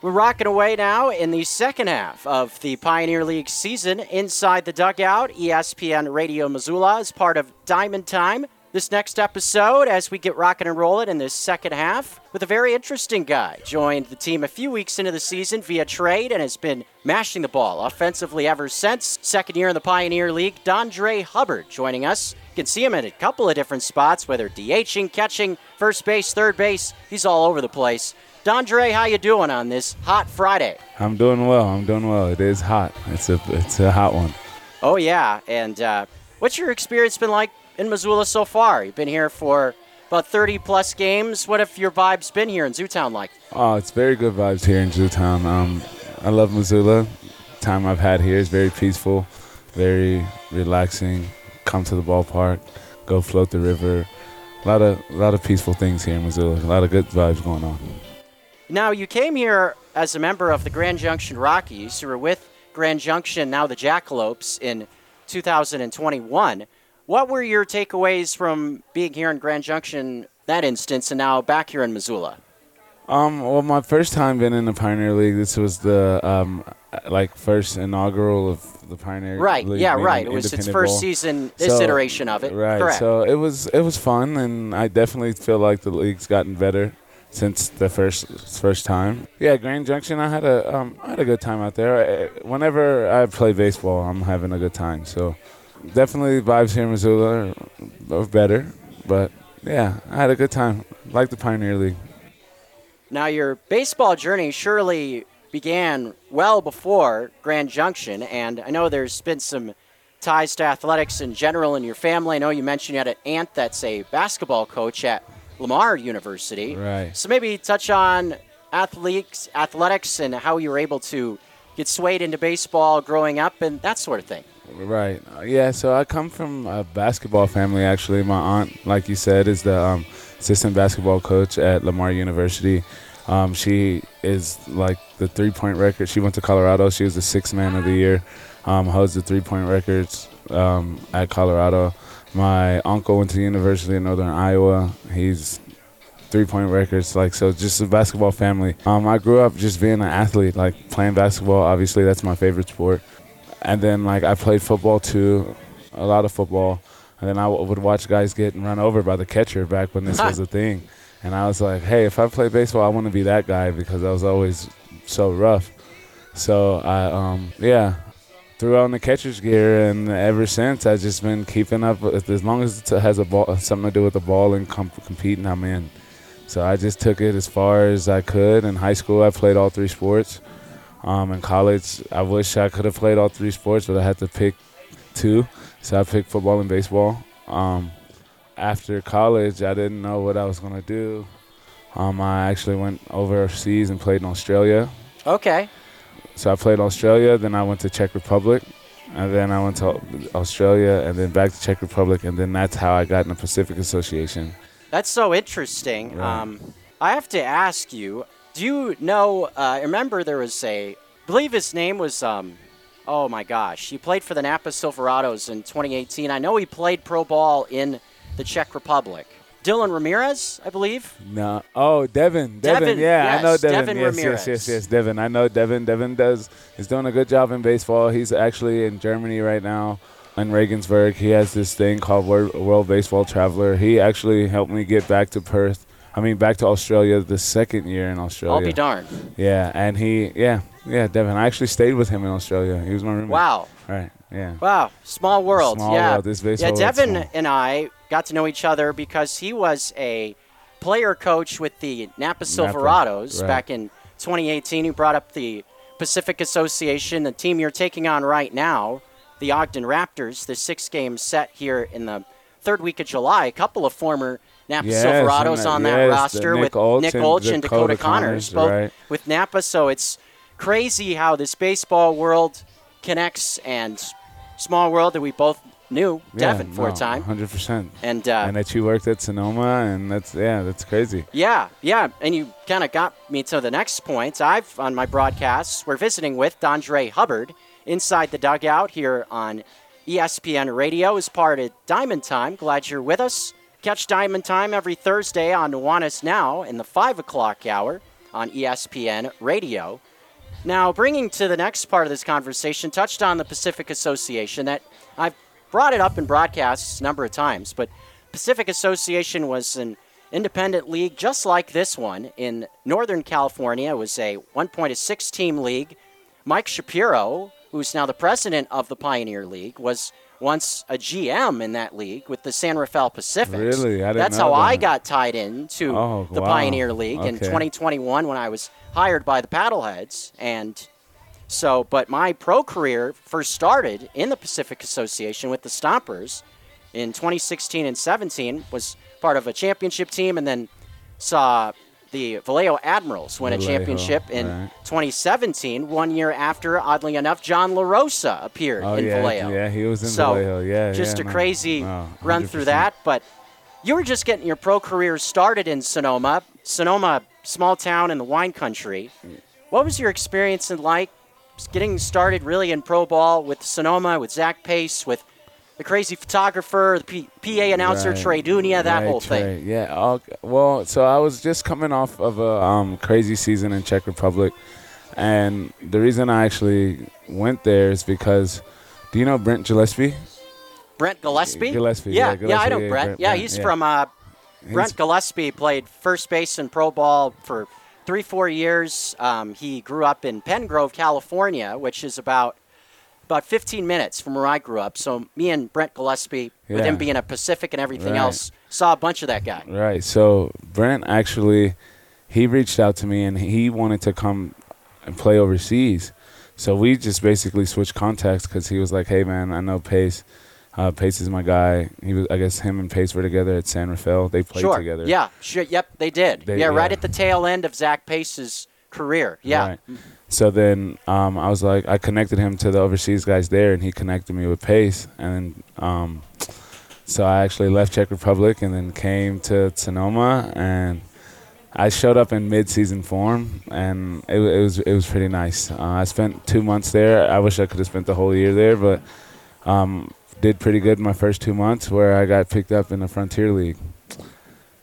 We're rocking away now in the second half of the Pioneer League season. Inside the dugout, ESPN Radio Missoula is part of Diamond Time. This next episode, as we get rocking and rolling in this second half, with a very interesting guy. Joined the team a few weeks into the season via trade and has been mashing the ball offensively ever since. Second year in the Pioneer League, Dondrei Hubbard joining us. You can see him at a couple of different spots, whether DHing, catching, first base, third base. He's all over the place. Dondrei, how you doing on this hot Friday? I'm doing well. I'm doing well. It is hot. It's a it's a hot one. Oh yeah, and uh, what's your experience been like in Missoula so far? You've been here for about 30 plus games. What have your vibes been here in Zootown like? Oh, it's very good vibes here in Zootown. Um, I love Missoula. Time I've had here is very peaceful, very relaxing. Come to the ballpark, go float the river. A lot of a lot of peaceful things here in Missoula. A lot of good vibes going on. Now you came here as a member of the Grand Junction Rockies. You were with Grand Junction, now the Jackalopes, in 2021. What were your takeaways from being here in Grand Junction that instance, and now back here in Missoula? Um, well, my first time being in the Pioneer League, this was the um, like first inaugural of the Pioneer League. Right. League. Yeah. Right. It was its first Bowl. season. This So- iteration of it. Right. Correct. So it was it was fun, and I definitely feel like the league's gotten better since the first first time. Yeah, Grand Junction. I had a um, I had a good time out there. I, whenever I play baseball, I'm having a good time. So definitely vibes here in Missoula are, are better, but yeah, I had a good time. Like the Pioneer League. Now, your baseball journey surely began well before Grand Junction, and I know there's been some ties to athletics in general in your family. I know you mentioned you had an aunt that's a basketball coach at Lamar University. Right. So maybe touch on athletes, athletics, and how you were able to get swayed into baseball growing up and that sort of thing. Right. Uh, yeah. So I come from a basketball family. Actually, my aunt, like you said, is the um, assistant basketball coach at Lamar University. Um, she is like the three-point record. She went to Colorado. She was the sixth man of the year. Um, holds the three-point records um, at Colorado. My uncle went to the University of Northern Iowa. He's three-point records. Like so, just a basketball family. Um, I grew up just being an athlete, like playing basketball. Obviously, that's my favorite sport and then like I played football too, a lot of football, and then I w- would watch guys get run over by the catcher back when this was a thing, and I was like, hey, if I play baseball, I want to be that guy because I was always so rough. So I um yeah, threw on the catcher's gear, and ever since I've just been keeping up with as long as it has a ball something to do with the ball and com- competing, I'm in. So I just took it as far as I could. In high school, I played all three sports. Um, in college, I wish I could have played all three sports, but I had to pick two. So I picked football and baseball. Um, after college, I didn't know what I was going to do. Um, I actually went overseas and played in Australia. Okay. So I played Australia, then I went to Czech Republic, and then I went to Australia, and then back to Czech Republic, and then that's how I got in the Pacific Association. That's so interesting. Right. Um, I have to ask you, do you know, uh, I remember there was a, I believe his name was, um, oh my gosh, he played for the Napa Silverados in 2018. I know he played pro ball in the Czech Republic. Dylan Ramirez, I believe. No. Oh, Devin. Devin. Devin, yeah, I know Devin. Devin yes, Ramirez. yes, yes, yes. Devin. I know Devin. Devin does is doing a good job in baseball. He's actually in Germany right now, in Regensburg. He has this thing called Wor- World Baseball Traveler. He actually helped me get back to Perth. I mean, back to Australia the second year in Australia. I'll be darned. Yeah, and he, yeah, yeah, Devin. I actually stayed with him in Australia. He was my roommate. Wow. Right. Yeah. Wow, small world. Small yeah. world. This baseball world's Devin small. and I got to know each other because he was a player coach with the Napa Silverados right. back in 2018. He brought up the Pacific Association, the team you're taking on right now, the Ogden Raptors, the six game set here in the third week of July. A couple of former Napa Yes, Silverados on that roster the with Nick Olch Nick and Olch and Dakota, Dakota Connors, Connors, both right. with Napa. So it's crazy how this baseball world connects and small world that we both knew Devin for a time. Hundred percent. And, uh, and that you worked at Sonoma, and that's yeah, that's crazy. Yeah, yeah, and you kind of got me to the next point. I've on my broadcasts we're visiting with Dondrei Hubbard inside the dugout here on ESPN Radio as part of Diamond Time. Glad you're with us. Catch Diamond Time every Thursday on Nuanas Now in the five o'clock hour. on ESPN Radio. Now, bringing to the next part of this conversation, touched on the Pacific Association. That I've brought it up in broadcasts a number of times, but Pacific Association was an independent league just like this one in Northern California. It was a 1.6 team league. Mike Shapiro, who's now the president of the Pioneer League, was once a GM in that league with the San Rafael Pacific. Really? I didn't That's how I got tied into Oh, the wow. Pioneer League in 2021 when I was hired by the Paddleheads. And so, but my pro career first started in the Pacific Association with the Stompers in 2016 and 17. Was part of a championship team, and then saw the Vallejo Admirals win a championship in right. 2017. One year after, oddly enough, John LaRosa appeared Oh in yeah, Vallejo. yeah, he was in So, Vallejo. Yeah, just yeah, a no, crazy no, run through that. But you were just getting your pro career started in Sonoma. Sonoma, small town in the wine country. What was your experience in like getting started really in pro ball with Sonoma, with Zach Pace, with the crazy photographer, the P- PA announcer Right. Trey Dunia, that Right, whole Trey. thing? Yeah. well, so I was just coming off of a um, crazy season in Czech Republic, and the reason I actually went there is because, do you know Brent Gillespie? Brent Gillespie? Gillespie, Yeah, yeah, I Gillespie, know yeah, Brent. Brent- yeah, he's yeah. from uh, Brent Gillespie played first base in pro ball for three, four years. Um, he grew up in Penngrove, California, which is about about 15 minutes from where I grew up. So me and Brent Gillespie, with him being a Pacific and everything Right. else, saw a bunch of that guy. Right. So Brent actually, he reached out to me and he wanted to come and play overseas. So we just basically switched contacts because he was like, "Hey man, I know Pace. Uh, Pace is my guy. He was, I guess, him and Pace were together at San Rafael. They played sure. together. Yeah. Sure. Yep. They did. They- yeah, Right yeah. at the tail end of Zach Pace's career. Yeah. Right. So then um, I was like, I connected him to the overseas guys there, and he connected me with Pace. And um, so I actually left Czech Republic and then came to Sonoma, and I showed up in mid-season form, and it, it was it was pretty nice. Uh, I spent two months there. I wish I could have spent the whole year there, but um, did pretty good in my first two months, where I got picked up in the Frontier League.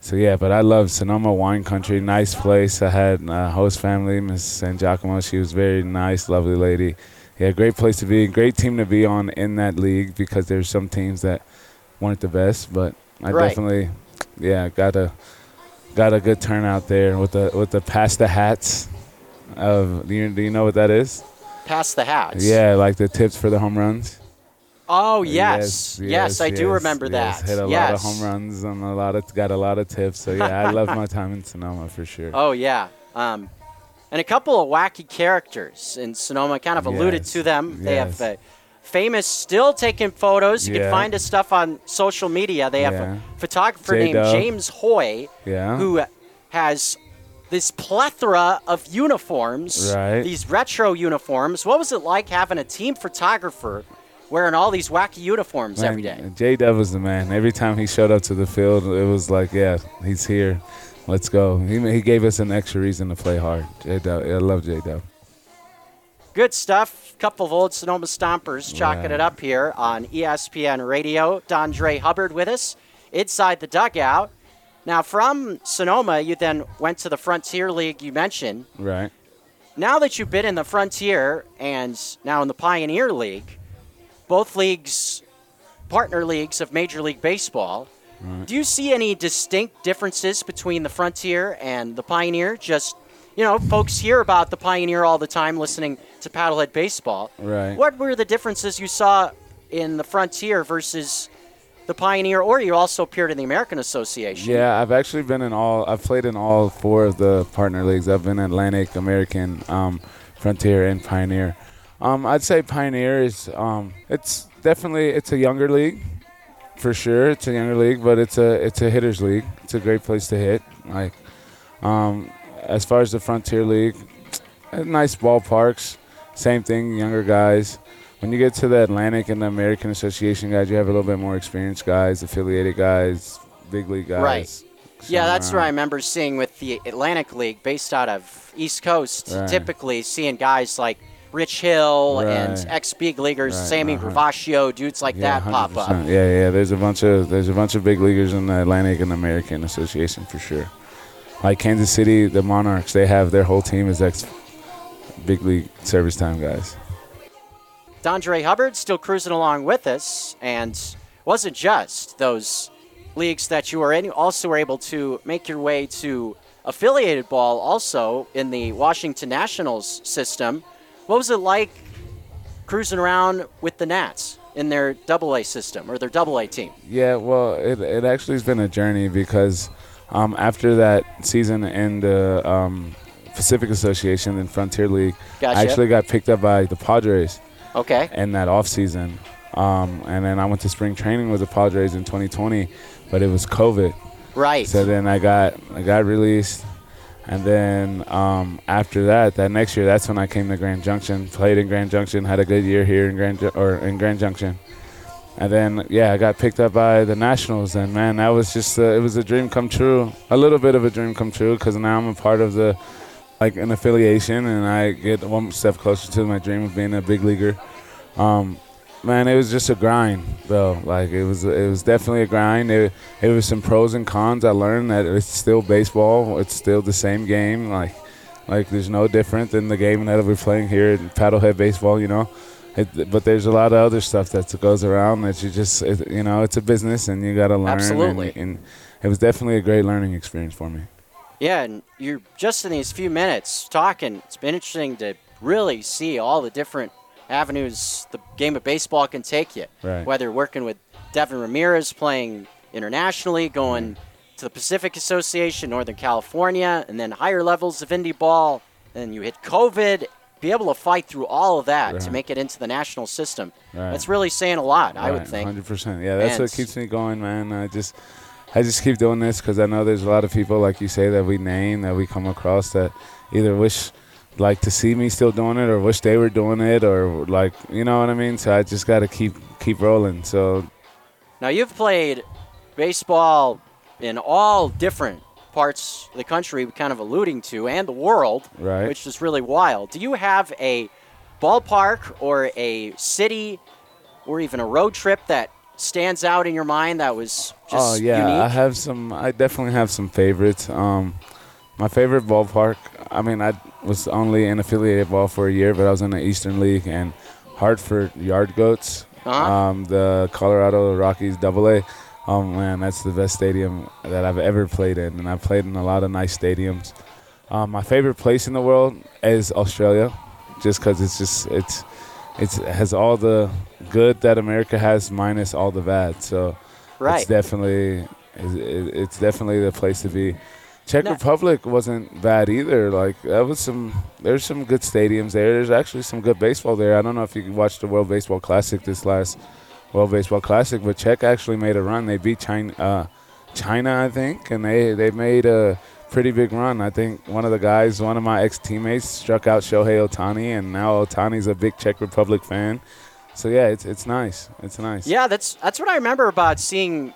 So yeah, but I love Sonoma wine country. Nice place. I had a host family, Miss San Giacomo. She was very nice, lovely lady. Yeah, great place to be. Great team to be on in that league because there's some teams that weren't the best, but I Right. definitely, yeah, got a got a good turnout there with the with the pass the hats. Of do you, do you know what that is? Pass the hats. Yeah, like the tips for the home runs. Oh yes. Yes, I do yes, remember yes. that. Hit a yes. lot of home runs and a lot of got a lot of tips. So yeah, I love my time in Sonoma for sure. Oh yeah. Um, and a couple of wacky characters in Sonoma. Kind of alluded Yes. to them. They have Yes. uh, famous still taking photos. You can find his stuff on social media. They have Yeah. a photographer named J-Dub. James Hoy Yeah. who has this plethora of uniforms. Right. These retro uniforms. What was it like having a team photographer wearing all these wacky uniforms every day? J Dub was the man. Every time he showed up to the field, it was like, yeah, he's here. Let's go. He, he gave us an extra reason to play hard. J Dub, I love J Dub. Good stuff. Couple of old Sonoma Stompers chalking Right. it up here on ESPN Radio. Dondrei Hubbard with us inside the dugout. Now, from Sonoma, you then went to the Frontier League you mentioned. Right. Now that you've been in the Frontier and now in the Pioneer League, both leagues, partner leagues of Major League Baseball, do you see any distinct differences between the Frontier and the Pioneer? Just, you know, folks hear about the Pioneer all the time listening to Paddlehead Baseball. Right. What were the differences you saw in the Frontier versus the Pioneer, or you also appeared in the American Association? Yeah, I've actually been in all. I've played in all four of the partner leagues. I've been Atlantic, American, um, Frontier, and Pioneer. Um, I'd say Pioneer is. Um, it's definitely it's a younger league, for sure. It's a younger league, but it's a it's a hitters league. It's a great place to hit. Like, um, as far as the Frontier League, uh, nice ballparks. Same thing, younger guys. When you get to the Atlantic and the American Association guys, you have a little bit more experienced guys, affiliated guys, big league guys. Right. Yeah, that's where I remember seeing with the Atlantic League, based out of East Coast. Right. Typically, seeing guys like Rich Hill and ex big leaguers, Right, Sammy uh-huh. Gervacio, dudes like Yeah, that pop up. Yeah, yeah. There's a bunch of there's a bunch of big leaguers in the Atlantic and American Association for sure. like Kansas City, the Monarchs, they have their whole team is ex big league service time guys. Dondrei Hubbard still cruising along with us, and wasn't just those leagues that you were in. You also were able to make your way to affiliated ball, also in the Washington Nationals system. What was it like cruising around with the Nats in their Double A system or their Double A team? Yeah, well, it it actually has been a journey because um, after that season in the um, Pacific Association and Frontier League, Gotcha. I actually got picked up by the Padres Okay. in that off season. Um, and then I went to spring training with the Padres in 2020, but it was COVID. Right. So then I got I got released, and then um, after that, that next year, that's when I came to Grand Junction, played in Grand Junction, had a good year here in Grand Ju- or in Grand Junction, and then yeah, I got picked up by the Nationals, and man, that was just uh, it was a dream come true, a little bit of a dream come true, because now I'm a part of the like an affiliation, and I get one step closer to my dream of being a big leaguer. Um, man, it was just a grind though. Like it was, it was definitely a grind. It, it was some pros and cons. I learned that it's still baseball. It's still the same game. Like, like there's no different than the game that we're playing here in paddlehead baseball. You know. It, but there's a lot of other stuff that goes around that you just, it, you know, it's a business and you got to learn. and- Absolutely. And, it was definitely a great learning experience for me. Yeah, and you're just in these few minutes talking. It's been interesting to really see all the different avenues the game of baseball can take you. Right. Whether working with Devin Ramirez playing internationally, going to the Pacific Association, Northern California, and then higher levels of indie ball. And you hit COVID, be able to fight through all of that to make it into the national system. Right. That's really saying a lot, I would think. Hundred percent. Yeah, that's And- what keeps me going, man. I just, I just keep doing this because I know there's a lot of people, like you say, that we name that we come across that either wish, like, to see me still doing it, or wish they were doing it, or like, you know what I mean. So I just got to keep keep rolling. So Now you've played baseball in all different parts of the country, kind of alluding to, and the world, Right. which is really wild. Do you have a ballpark or a city or even a road trip that stands out in your mind that was just oh yeah, I have some. I definitely have some favorites. Um, my favorite ballpark. I mean, I was only in affiliated ball for a year, but I was in the Eastern League and Hartford Yard Goats. Uh-huh. Um, the Colorado Rockies Double A. Oh man, that's the best stadium that I've ever played in, and I've played in a lot of nice stadiums. Um, my favorite place in the world is Australia, just because it's just it's it's it has all the good that America has minus all the bad. So right. it's definitely it's, it's definitely the place to be. Czech No. Republic wasn't bad either. Like that was some there's some good stadiums there. There's actually some good baseball there. I don't know if you watched the World Baseball Classic this last World Baseball Classic, but Czech actually made a run. They beat China, uh, China I think, and they they made a pretty big run. I think one of the guys, one of my ex teammates, struck out Shohei Ohtani, and now Ohtani's a big Czech Republic fan. So yeah, it's it's nice. It's nice. Yeah, that's that's what I remember about seeing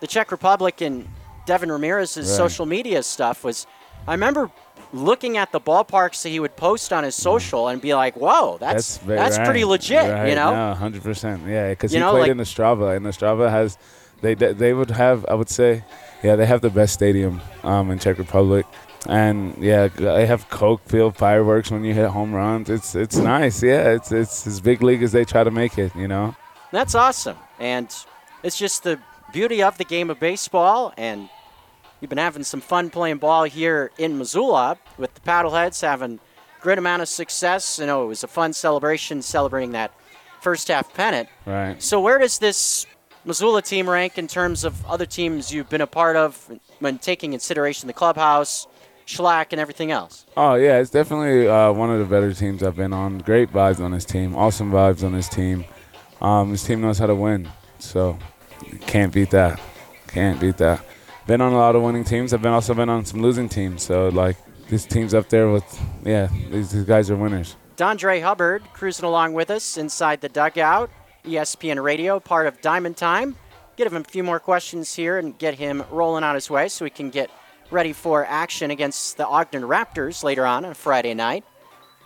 the Czech Republic and Devin Ramirez's Right. social media stuff was I remember looking at the ballparks that he would post on his social and be like, "Whoa, that's very that's, pretty legit," Right, you know? No, hundred percent. Yeah, because he know, played like- in Ostrava, and Ostrava has they they would have I would say, yeah, they have the best stadium um, in Czech Republic. And yeah, they have Coke field fireworks when you hit home runs. It's it's nice. Yeah, it's it's as big league as they try to make it. You know. That's awesome. And it's just the beauty of the game of baseball. And you've been having some fun playing ball here in Missoula with the Paddleheads, having a great amount of success. You know, it was a fun celebration celebrating that first half pennant. Right. So where does this Missoula team rank in terms of other teams you've been a part of when taking consideration the clubhouse, Schlack, and everything else? Oh yeah, it's definitely uh, one of the better teams I've been on. Great vibes on this team. Awesome vibes on this team. Um, this team knows how to win, so can't beat that. Can't beat that. Been on a lot of winning teams. I've been also been on some losing teams. So like this team's up there with yeah. These, these guys are winners. Dondrei Hubbard cruising along with us inside the dugout. ESPN Radio, part of Diamond Time. Get him a few more questions here and get him rolling on his way so we can get ready for action against the Ogden Raptors later on on Friday night.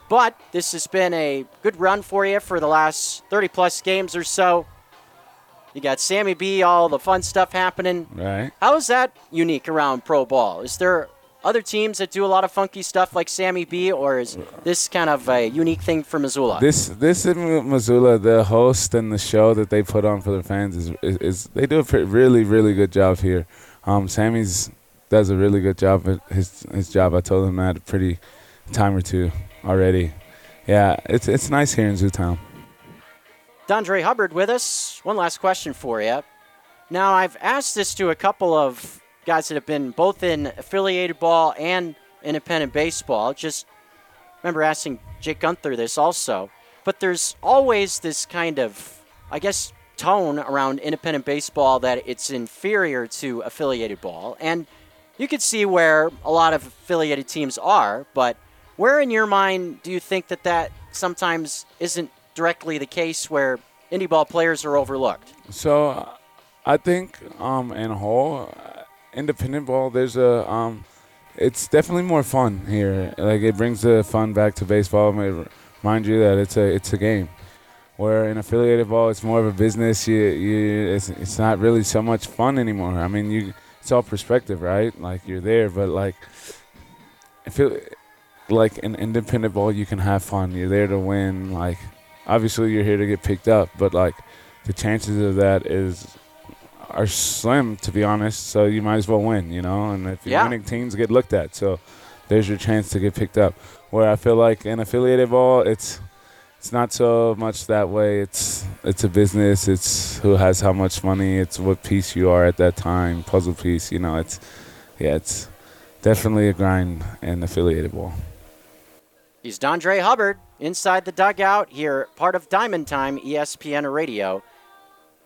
But this has been a good run for you for the last 30 plus games or so. You got Sammy B, all the fun stuff happening. Right. How is that unique around pro ball? Is there other teams that do a lot of funky stuff like Sammy B, or is this kind of a unique thing for Missoula? This this in Missoula, the host and the show that they put on for the fans is is, is they do a really really good job here. Um, Sammy's does a really good job at his his job. I told him that a pretty time or two already. Yeah, it's it's nice here in Zootown. Dondrei Hubbard with us. One last question for you. Now, I've asked this to a couple of guys that have been both in affiliated ball and independent baseball. Just remember asking Jake Gunther this also. But there's always this kind of, I guess, tone around independent baseball that it's inferior to affiliated ball. And you could see where a lot of affiliated teams are, but where in your mind do you think that that sometimes isn't directly the case where indie ball players are overlooked? So, I think um, in whole, uh, independent ball, there's a um, it's definitely more fun here. Like it brings the fun back to baseball. It remind you that it's a it's a game. Where in affiliated ball, it's more of a business. You, you it's, it's not really so much fun anymore. I mean, you it's all perspective, right? Like you're there, but like I feel like in independent ball, you can have fun. You're there to win. Like obviously, you're here to get picked up, but like the chances of that is are slim, to be honest. So you might as well win, you know. And if you're Yeah. winning, teams get looked at. So there's your chance to get picked up. Where I feel like in affiliated ball, it's it's not so much that way. It's it's a business. It's who has how much money. It's what piece you are at that time, puzzle piece. You know, it's yeah, it's definitely a grind in affiliated ball. He's Dondrei Hubbard inside the dugout here, part of Diamond Time ESPN Radio.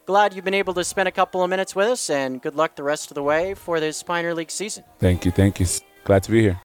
Glad you've been able to spend a couple of minutes with us, and good luck the rest of the way for this Pioneer League season. Thank you, thank you. Glad to be here.